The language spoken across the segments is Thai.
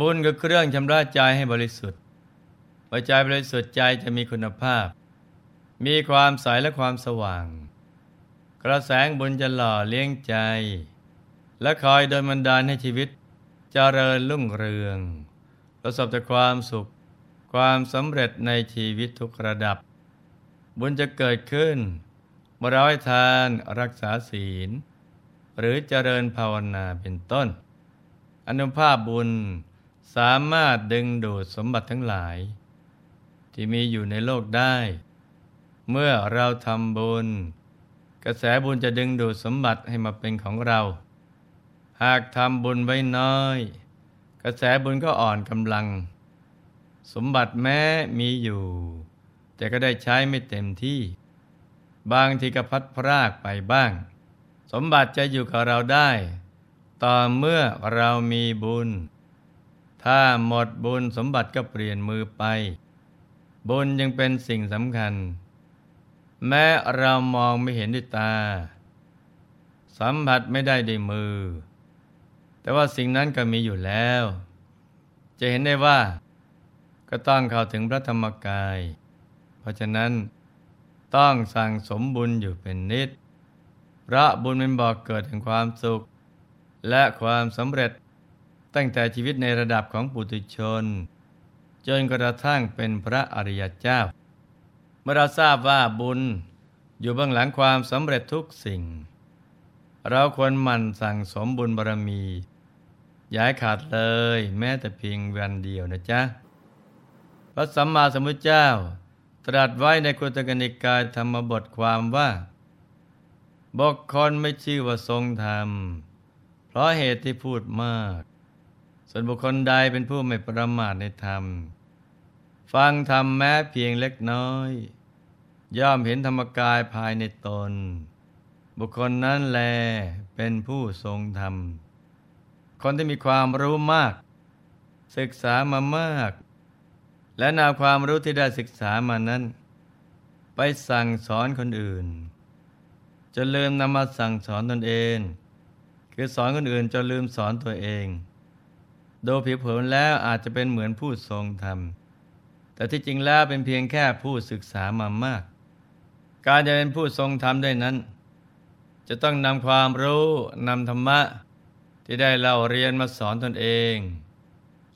บุญก็เครื่องชำระใจให้บริสุทธิ์พอใจบริสุทธิ์ใจจะมีคุณภาพ มีความใสและความสว่าง กระแสงบุญจะหล่อเลี้ยงใจ และคอยโดนบันดาลให้ชีวิตจเจริญรุ่งเรือง ประสบแต่ความสุข ความสำเร็จในชีวิตทุกระดับ บุญจะเกิดขึ้นเมื่อเราให้ทานรักษาศีล หรือเจริญภาวนาเป็นต้น อนุภาพบุญ สามารถดึงดูดสมบัติทั้งหลาย ที่มีอยู่ในโลกได้ เมื่อเราทำบุญ กระแสบุญจะดึงดูดสมบัติให้มาเป็นของเรา หากทำบุญไว้น้อย กระแสบุญก็อ่อนกำลัง สมบัติแม้มีอยู่ แต่ก็ได้ใช้ไม่เต็มที่ บางทีก็พัดพรากไปบ้าง สมบัติจะอยู่กับเราได้ ต่อเมื่อเรามีบุญ ถ้าหมดบุญสมบัติก็เปลี่ยนมือไป บุญยังเป็นสิ่งสำคัญ แม้เรามองไม่เห็นด้วยตา สัมผัสไม่ได้ด้วยมือ แต่ว่าสิ่งนั้นก็มีอยู่แล้ว จะเห็นได้ว่า ก็ต้องเข้าถึงพระธรรมกาย เพราะฉะนั้นต้องสั่งสมบุญอยู่เป็นนิดพระบุญเป็นบอกเกิดแห่งความสุข และความสำเร็จ ตั้งแต่ชีวิตในระดับของปุถุชน จนกระทั่งเป็นพระอริยเจ้า เมื่อเราทราบว่าบุญอยู่เบื้องหลังความสำเร็จทุกสิ่ง เราควรหมั่นสั่งสมบุญบารมี ย้ายขาดเลยแม้แต่เพียงวันเดียวนะจ๊ะ พระสัมมาสัมพุทธเจ้า ตรัสไว้ในกุตกนิกายธรรมบทความว่าบุคคลไม่ชื่อว่าทรงธรรม เพราะเหตุที่พูดมาก ส่วนบุคคลใดเป็นผู้ไม่ประมาทในธรรม ฟังธรรมแม้เพียงเล็กน้อย ย่อมเห็นธรรมกายภายในตน บุคคลนั้นแลเป็นผู้ทรงธรรม คนที่มีความรู้มาก ศึกษามามาก และนำความรู้ที่ได้ศึกษามานั้น ไปสั่งสอนคนอื่นจะลืมนำมาสั่งสอนตนเอง คือสอนคนอื่นจะลืมสอนตัวเอง ดยผิวเผินแล้วอาจจะเป็นเหมือนผู้ทรงธรรม แต่ที่จริงแล้วเป็นเพียงแค่ผู้ศึกษามามาก การจะเป็นผู้ทรงธรรมได้นั้น จะต้องนำความรู้นำธรรมะ ที่ได้เล่าเรียนมาสอนตนเอง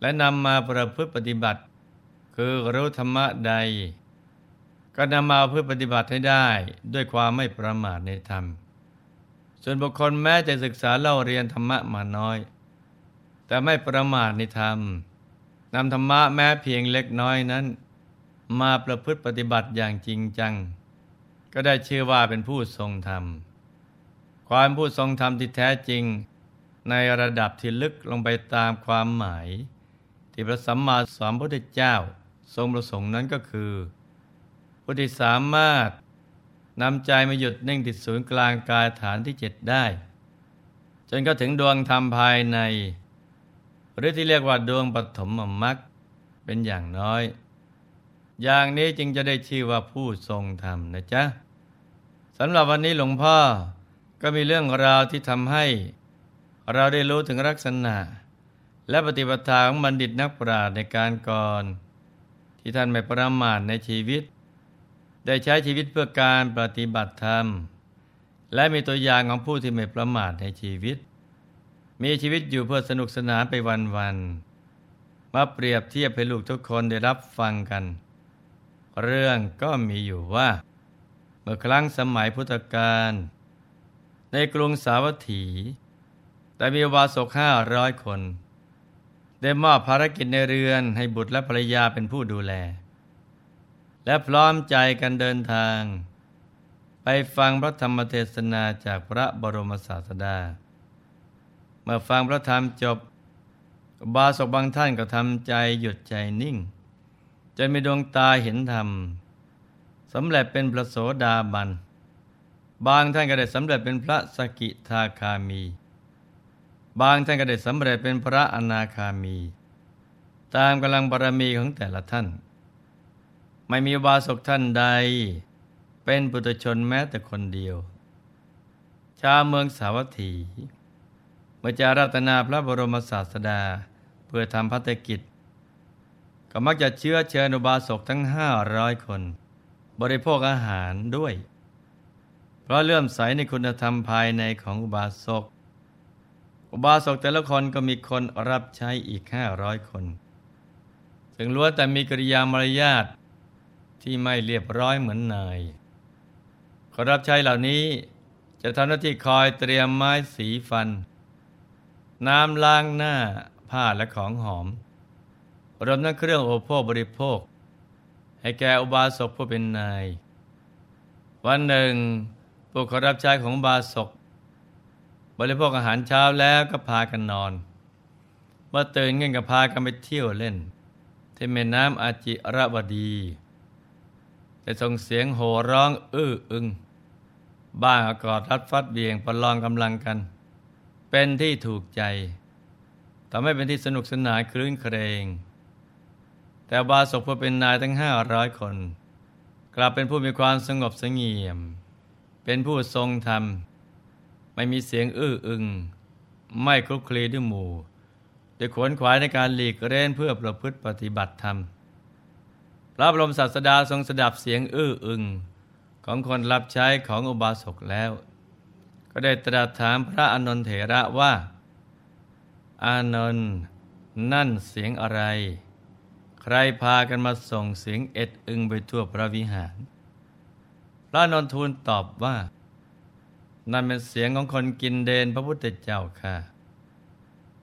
และนำมาประพฤติปฏิบัติ คือรู้ธรรมะใด ก็นำมาเพื่อปฏิบัติให้ได้ด้วยความไม่ประมาทในธรรม ส่วนบุคคลแม้จะศึกษาเล่าเรียนธรรมะมาน้อย แต่ไม่ประมาทในธรรมนำธรรมะแม้เพียงเล็กน้อยนั้น มาประพฤติปฏิบัติอย่างจริงจัง ก็ได้ชื่อว่าเป็นผู้ทรงธรรม ความผู้ทรงธรรมที่แท้จริง ในระดับที่ลึกลงไปตามความหมาย ที่พระสัมมาสัมพุทธเจ้า ทรงประสงค์นั้นก็คือผู้ที่สามารถนำใจมาหยุดนิ่งติดศูนย์กลางกายฐานที่เจ็ดได้ จนก็ถึงดวงธรรมภายใน หรือที่เรียกว่าดวงปฐมมรรคเป็นอย่างน้อย อย่างนี้จึงจะได้ชื่อว่าผู้ทรงธรรมนะจ๊ะสำหรับวันนี้หลวงพ่อก็มีเรื่องราวที่ทำให้ เราได้รู้ถึงลักษณะ และปฏิปทาของบัณฑิตนักปราชญ์ในการก่อน ที่ท่านไม่ประมาทในชีวิต ได้ใช้ชีวิตเพื่อการปฏิบัติธรรม และมีตัวอย่างของผู้ที่ไม่ประมาทในชีวิต มีชีวิตอยู่เพื่อสนุกสนานไปวันๆมาเปรียบเทียบให้ลูกทุกคนได้รับฟังกัน เรื่องก็มีอยู่ว่า เมื่อครั้งสมัยพุทธกาลในกรุงสาวัตถี แต่มีวาสกห้าร้อยคน ได้มอบภารกิจในเรือนให้บุตรและภรรยาเป็นผู้ดูแล และพร้อมใจกันเดินทาง ไปฟังพระธรรมเทศนาจากพระบรมศาสดา เมื่อฟังพระธรรมจบบาศกบางท่านก็ทำใจหยุดใจนิ่งจนมีดวงตาเห็นธรรมสำเร็จเป็นพระโสดาบัน บางท่านก็ได้สำเร็จเป็นพระสกิทาคามี บางท่านก็ได้สำเร็จเป็นพระอนาคามี ตามกำลังบารมีของแต่ละท่าน ไม่มีบาศกท่านใด เป็นปุถุชนแม้แต่คนเดียว ชาวเมืองสาวัตถี มื่อจารัตนาพระบรมศาสดาผู้พื่อทำพัฒกิจ ก็มักจะเชื้อเชิญอุบาสกทั้งห้าร้อยคน บริโภคอาหารด้วย เพราะเลื่อมใสในคุณธรรมภายในของอุบาสก อุบาสกแต่ละคนก็มีคนรับใช้อีกห้าร้อยคนถึงล้วนแต่มีกิริยามารยาทที่ไม่เรียบร้อยเหมือนนายคนรับใช้เหล่านี้จะทำหน้าที่คอยเตรียมไม้สีฟัน น้ำล้างหน้าผ้าและของหอม รวมทั้งเครื่องโอโภบริโภค ให้แก่อุบาสกผู้เป็นนาย วันหนึ่งผู้ขอรับใช้ของบาสก บริโภคอาหารเช้าแล้วก็พากันนอน เมื่อตื่นเงินก็พากันไปเที่ยวเล่น ที่แม่น้ำอาจิระวดีแต่ส่งเสียงโห่ร้องอื้ออึง บ้างกอดรัดฟัดเบี่ยงประลองกำลังกัน เป็นที่ถูกใจทำให้เป็นที่สนุกสนานคลื่นเครง แต่บาศกผู้เป็นนายทั้งห้าร้อยคน กลับเป็นผู้มีความสงบสงเงียม เป็นผู้ทรงธรรม ไม่มีเสียงอื้ออึง ไม่คลุกคลีด้วยหมู่จะขวนขวายในการหลีกเล่นเพื่อประพฤติปฏิบัติธรรม พระบรมศาสดาทรงสดับเสียงอื้ออึง ของคนรับใช้ของอุบาสกแล้ว ก็ได้ตรัสถามพระอนนทเถระว่า อานนท์นั่นเสียงอะไร ใครพากันมาส่งเสียงเอ็ดอึงไปทั่วพระวิหาร พระนนทูลตอบว่า นั่นเป็นเสียงของคนกินเดนพระพุทธเจ้าค่ะ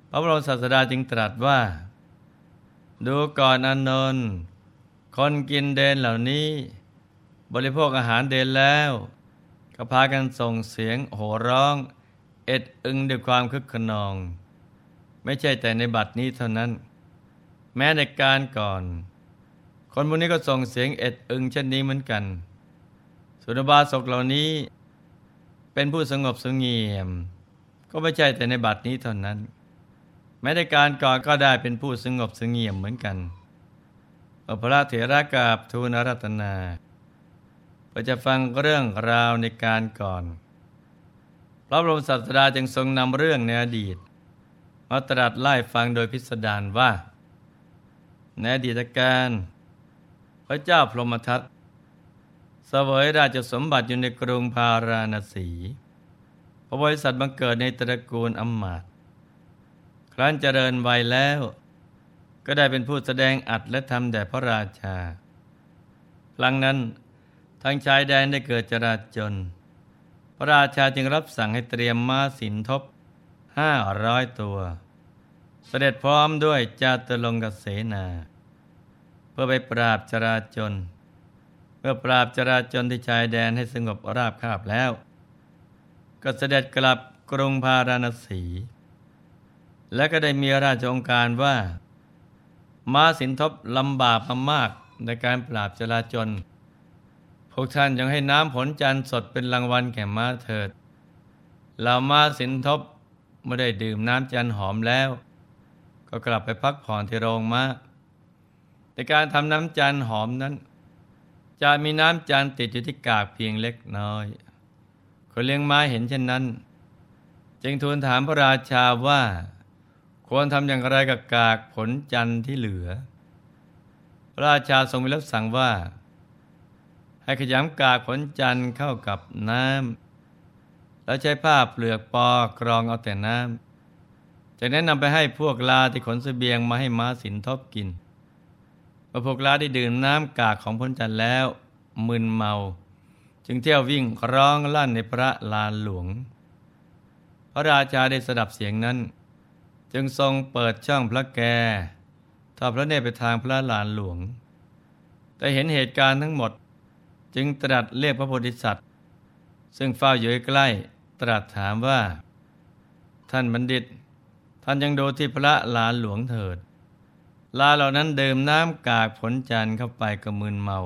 พระบรมศาสดาจึงตรัสว่า ดูก่อนอนนท์คนกินเดนเหล่านี้ บริโภคอาหารเดนแล้ว ก็พากันส่งเสียงโห่ร้อง เอ็ดอึงด้วยความคึกขนอง ไม่ใช่แต่ในบัดนี้เท่านั้น แม้ในการก่อน คนพวกนี้ก็ส่งเสียงเอ็ดอึงเช่นนี้เหมือนกัน สุนบาสกเหล่านี้ เป็นผู้สงบสงเงียม ก็ไม่ใช่แต่ในบัดนี้เท่านั้น แม้ในการก่อนก็ได้เป็นผู้สงบสงเงียมเหมือนกันพระเถระกาบทูลอารัตนา เพื่อจะฟังเรื่องราวในการก่อน พระบรมศาสดาจึงทรงนำเรื่องในอดีต มาตรัสไล่ฟังโดยพิสดารว่า ในอดีตการ พระเจ้าพรหมทัตสวยราชสมบัติอยู่ในกรุงพาราณสี พระบริษัทบังเกิดในตระกูลอมมาตครั้นเจริญวัยแล้ว ก็ได้เป็นผู้แสดงอัดและทำแด่พระราชาหลังนั้น ทางชายแดนได้เกิดจราจน พระราชาจึงรับสั่งให้เตรียมม้าสินทบห้าร้อยตัว เสด็จพร้อมด้วยจาตุลงกเสนา เพื่อไปปราบจราจน เมื่อปราบจราจนที่ชายแดนให้สงบราบคาบแล้ว ก็เสด็จกลับกรุงพาราณสี และก็ได้มีราชองการว่า ม้าสินทบลำบากมากในการปราบจราจน พวกท่านยังให้น้ำผลจันทร์สดเป็นรางวัลแก่ม้าเถิดเรามาสินทบเมื่อได้ดื่มน้ำจันทร์หอมแล้ว ก็กลับไปพักผ่อนที่โรงม้าในการทำน้ำจันทร์หอมนั้น จะมีน้ำจันทร์ติดอยู่ที่กากเพียงเล็กน้อยคนเลี้ยงม้าเห็นเช่นนั้น จึงทูลถามพระราชาว่า ควรทำอย่างไรกับกากผลจันทร์ที่เหลือ พระราชาทรงมีรับสั่งว่า ให้ขยำกากผลจันทร์เข้ากับน้ำแล้วใช้ผ้าเปลือกปอกรองเอาแต่น้ำจากนั้นนำไปให้พวกลาที่ขนสเสบียงมาให้ม้าสินทบกินเมื่อพวกลาได้ดื่มน้ำกากของผลจันทร์แล้ว มึนเมา จึงเที่ยววิ่งร้องลั่นในพระลานหลวง พระราชาได้สดับเสียงนั้น จึงทรงเปิดช่องพระแกทอดพระเนตรไปทางพระลานหลวง แต่เห็นเหตุการณ์ทั้งหมด จึงตรัสเรียกพระโพธิสัตว์ ซึ่งเฝ้าอยู่ใกล้ตรัสถามว่า ท่านบัณฑิต ท่านยังดูที่พระลานหลวงเถิด ลาเหล่านั้นดื่มน้ำกากผลจันทร์เข้าไปกระมืนเมา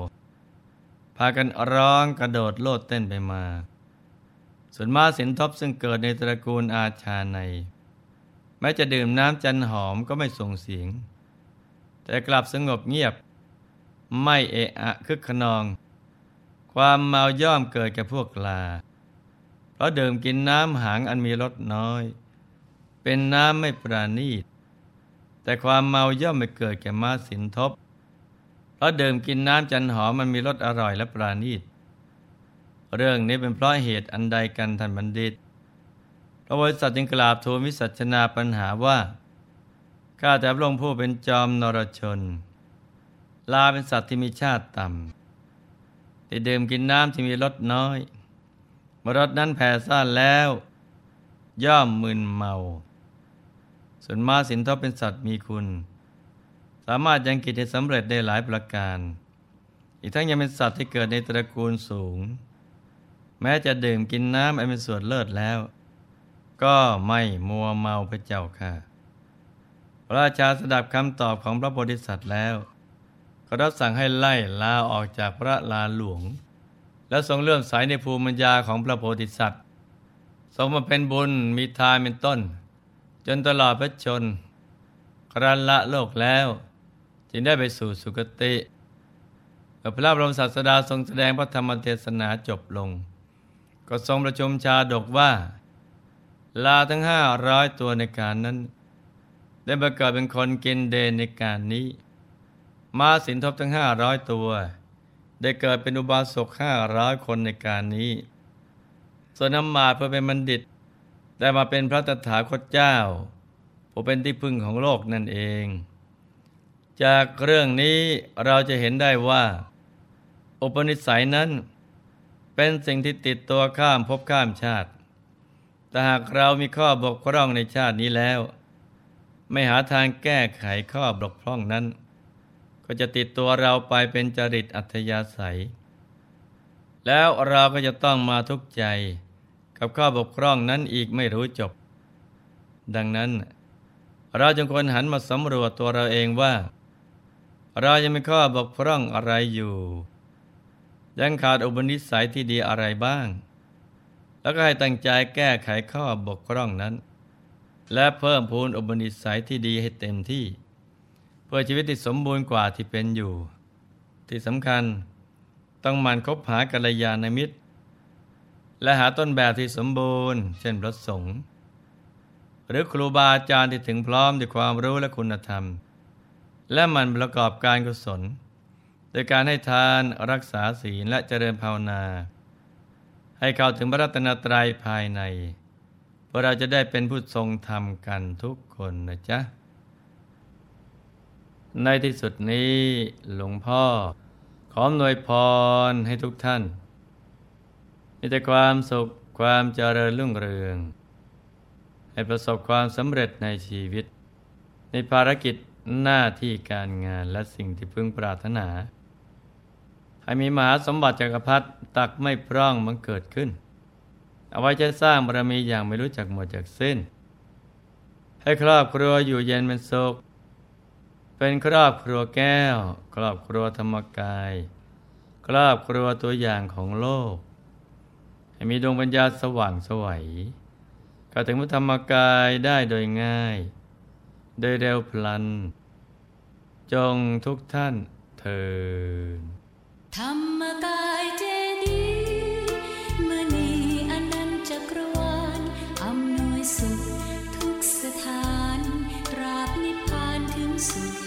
พากันร้องกระโดดโลดเต้นไปมา ส่วนมาสินทบซึ่งเกิดในตระกูลอาชาใน แม้จะดื่มน้ำจันหอมก็ไม่ส่งเสียง แต่กลับสงบเงียบ ไม่เอะอะคึกขนอง ความเมาย่อมเกิดแก่พวกลา เพราะเดิมกินน้ำหางอันมีรสน้อย เป็นน้ำไม่ปราณีต แต่ความเมาย่อมไม่เกิดแก่มาสินทบ เพราะดื่มกินน้ำจันหอมมันมีรสอร่อยและปราณีต เรื่องนี้เป็นเพราะเหตุอันใดกันท่านบัณฑิตพระบริษัทจึงกราบทูลวิสัชนาปัญหาว่า ข้าแต่พระองค์ผู้เป็นจอมนรชน ลาเป็นสัตว์ที่มีชาติต่ำ ที่ดื่มกินน้ำที่มีรสน้อย เมื่อรสนั้นแผ่ซ่านแล้ว ย่อมมึนเมา ส่วนมาสินทบเป็นสัตว์มีคุณ สามารถยังกิจให้สำเร็จได้หลายประการ อีกทั้งยังเป็นสัตว์ที่เกิดในตระกูลสูง แม้จะดื่มกินน้ำอันเป็นส่วนเลิศแล้ว ก็ไม่มัวเมาพระเจ้าค่ะพระราชาสดับคำตอบของพระโพธิสัตว์แล้ว ก็รับสั่งให้ไล่ลาออกจากพระลาหลวง และทรงเลื่อมใสในภูมิปัญญาของพระโพธิสัตว์ทรงมาเป็นบุญมีทานเป็นต้น จนตลอดพระชน ครันละโลกแล้ว จึงได้ไปสู่สุคติเมื่อพระบรมศาสดาทรงแสดงพระธรรมเทศนาจบลง ก็ทรงประชุมชาดกว่า ลาทั้งห้าร้อยตัวในการนั้น ได้ประกาศเป็นคนกินเดนในการนี้ มาสินทบทั้งห้าร้อยตัว ได้เกิดเป็นอุบาสกห้าร้อยคนในการนี้ ส่วนน้ำมาเพื่อเป็นบัณฑิต ได้มาเป็นพระตถาคตเจ้าผู้เป็นที่พึ่งของโลกนั่นเอง จากเรื่องนี้เราจะเห็นได้ว่า อุปนิสัยนั้น เป็นสิ่งที่ติดตัวข้ามภพข้ามชาติ แต่หากเรามีข้อบกพร่องในชาตินี้แล้ว ไม่หาทางแก้ไขข้อบกพร่องนั้น ก็จะติดตัวเราไปเป็นจริตอัธยาศัย แล้วเราก็จะต้องมาทุกข์ใจ กับข้อบกพร่องนั้นอีกไม่รู้จบ ดังนั้น เราจึงควรหันมาสำรวจตัวเราเองว่า เรายังมีข้อบกพร่องอะไรอยู่ ยังขาดอุปนิสัยที่ดีอะไรบ้าง แล้วก็ให้ตั้งใจแก้ไขข้อบกพร่องนั้น และเพิ่มพูนอุปนิสัยที่ดีให้เต็มที่ เพื่อชีวิตที่สมบูรณ์กว่าที่เป็นอยู่ ที่สำคัญต้องหมันคบหากัลยาณมิตร และหาต้นแบบที่สมบูรณ์ เช่นพระสงฆ์หรือครูบาอาจารย์ที่ถึงพร้อมด้วยความรู้และคุณธรรม และหมันประกอบการกุศล โดยการให้ทานรักษาศีลและเจริญภาวนา ให้เข้าถึงพระรัตนตรัยภายในเพื่อเราจะได้เป็นผู้ทรงธรรมกันทุกคนนะจ๊ะ ในที่สุดนี้หลวงพ่อ ขออนวยพรให้ทุกท่าน มีแต่ความสุขความเจริญรุ่งเรือง ให้ประสบความสำเร็จในชีวิต ในภารกิจหน้าที่การงานและสิ่งที่พึงปรารถนา ให้มีมหาสมบัติจักรพรรดิตักไม่พร่องมันเกิดขึ้น เอาไว้จะสร้างบารมีอย่างไม่รู้จักหมดจากสิ้น ให้ครอบครัวอยู่เย็นเป็นสุข เป็นครอบครัวแก้ว ครอบครัวธรรมกาย ครอบครัวตัวอย่างของโลก ให้มีดวงปัญญาสว่างสวัยเข้าถึงพระธรรมกายได้โดยง่าย โดยเร็วพลัน จงทุกท่านเทินธรรมกายเจดีย์มณีอนันจักรวาลอำนวยสุขทุกสถานตราบนิพพานถึงสุข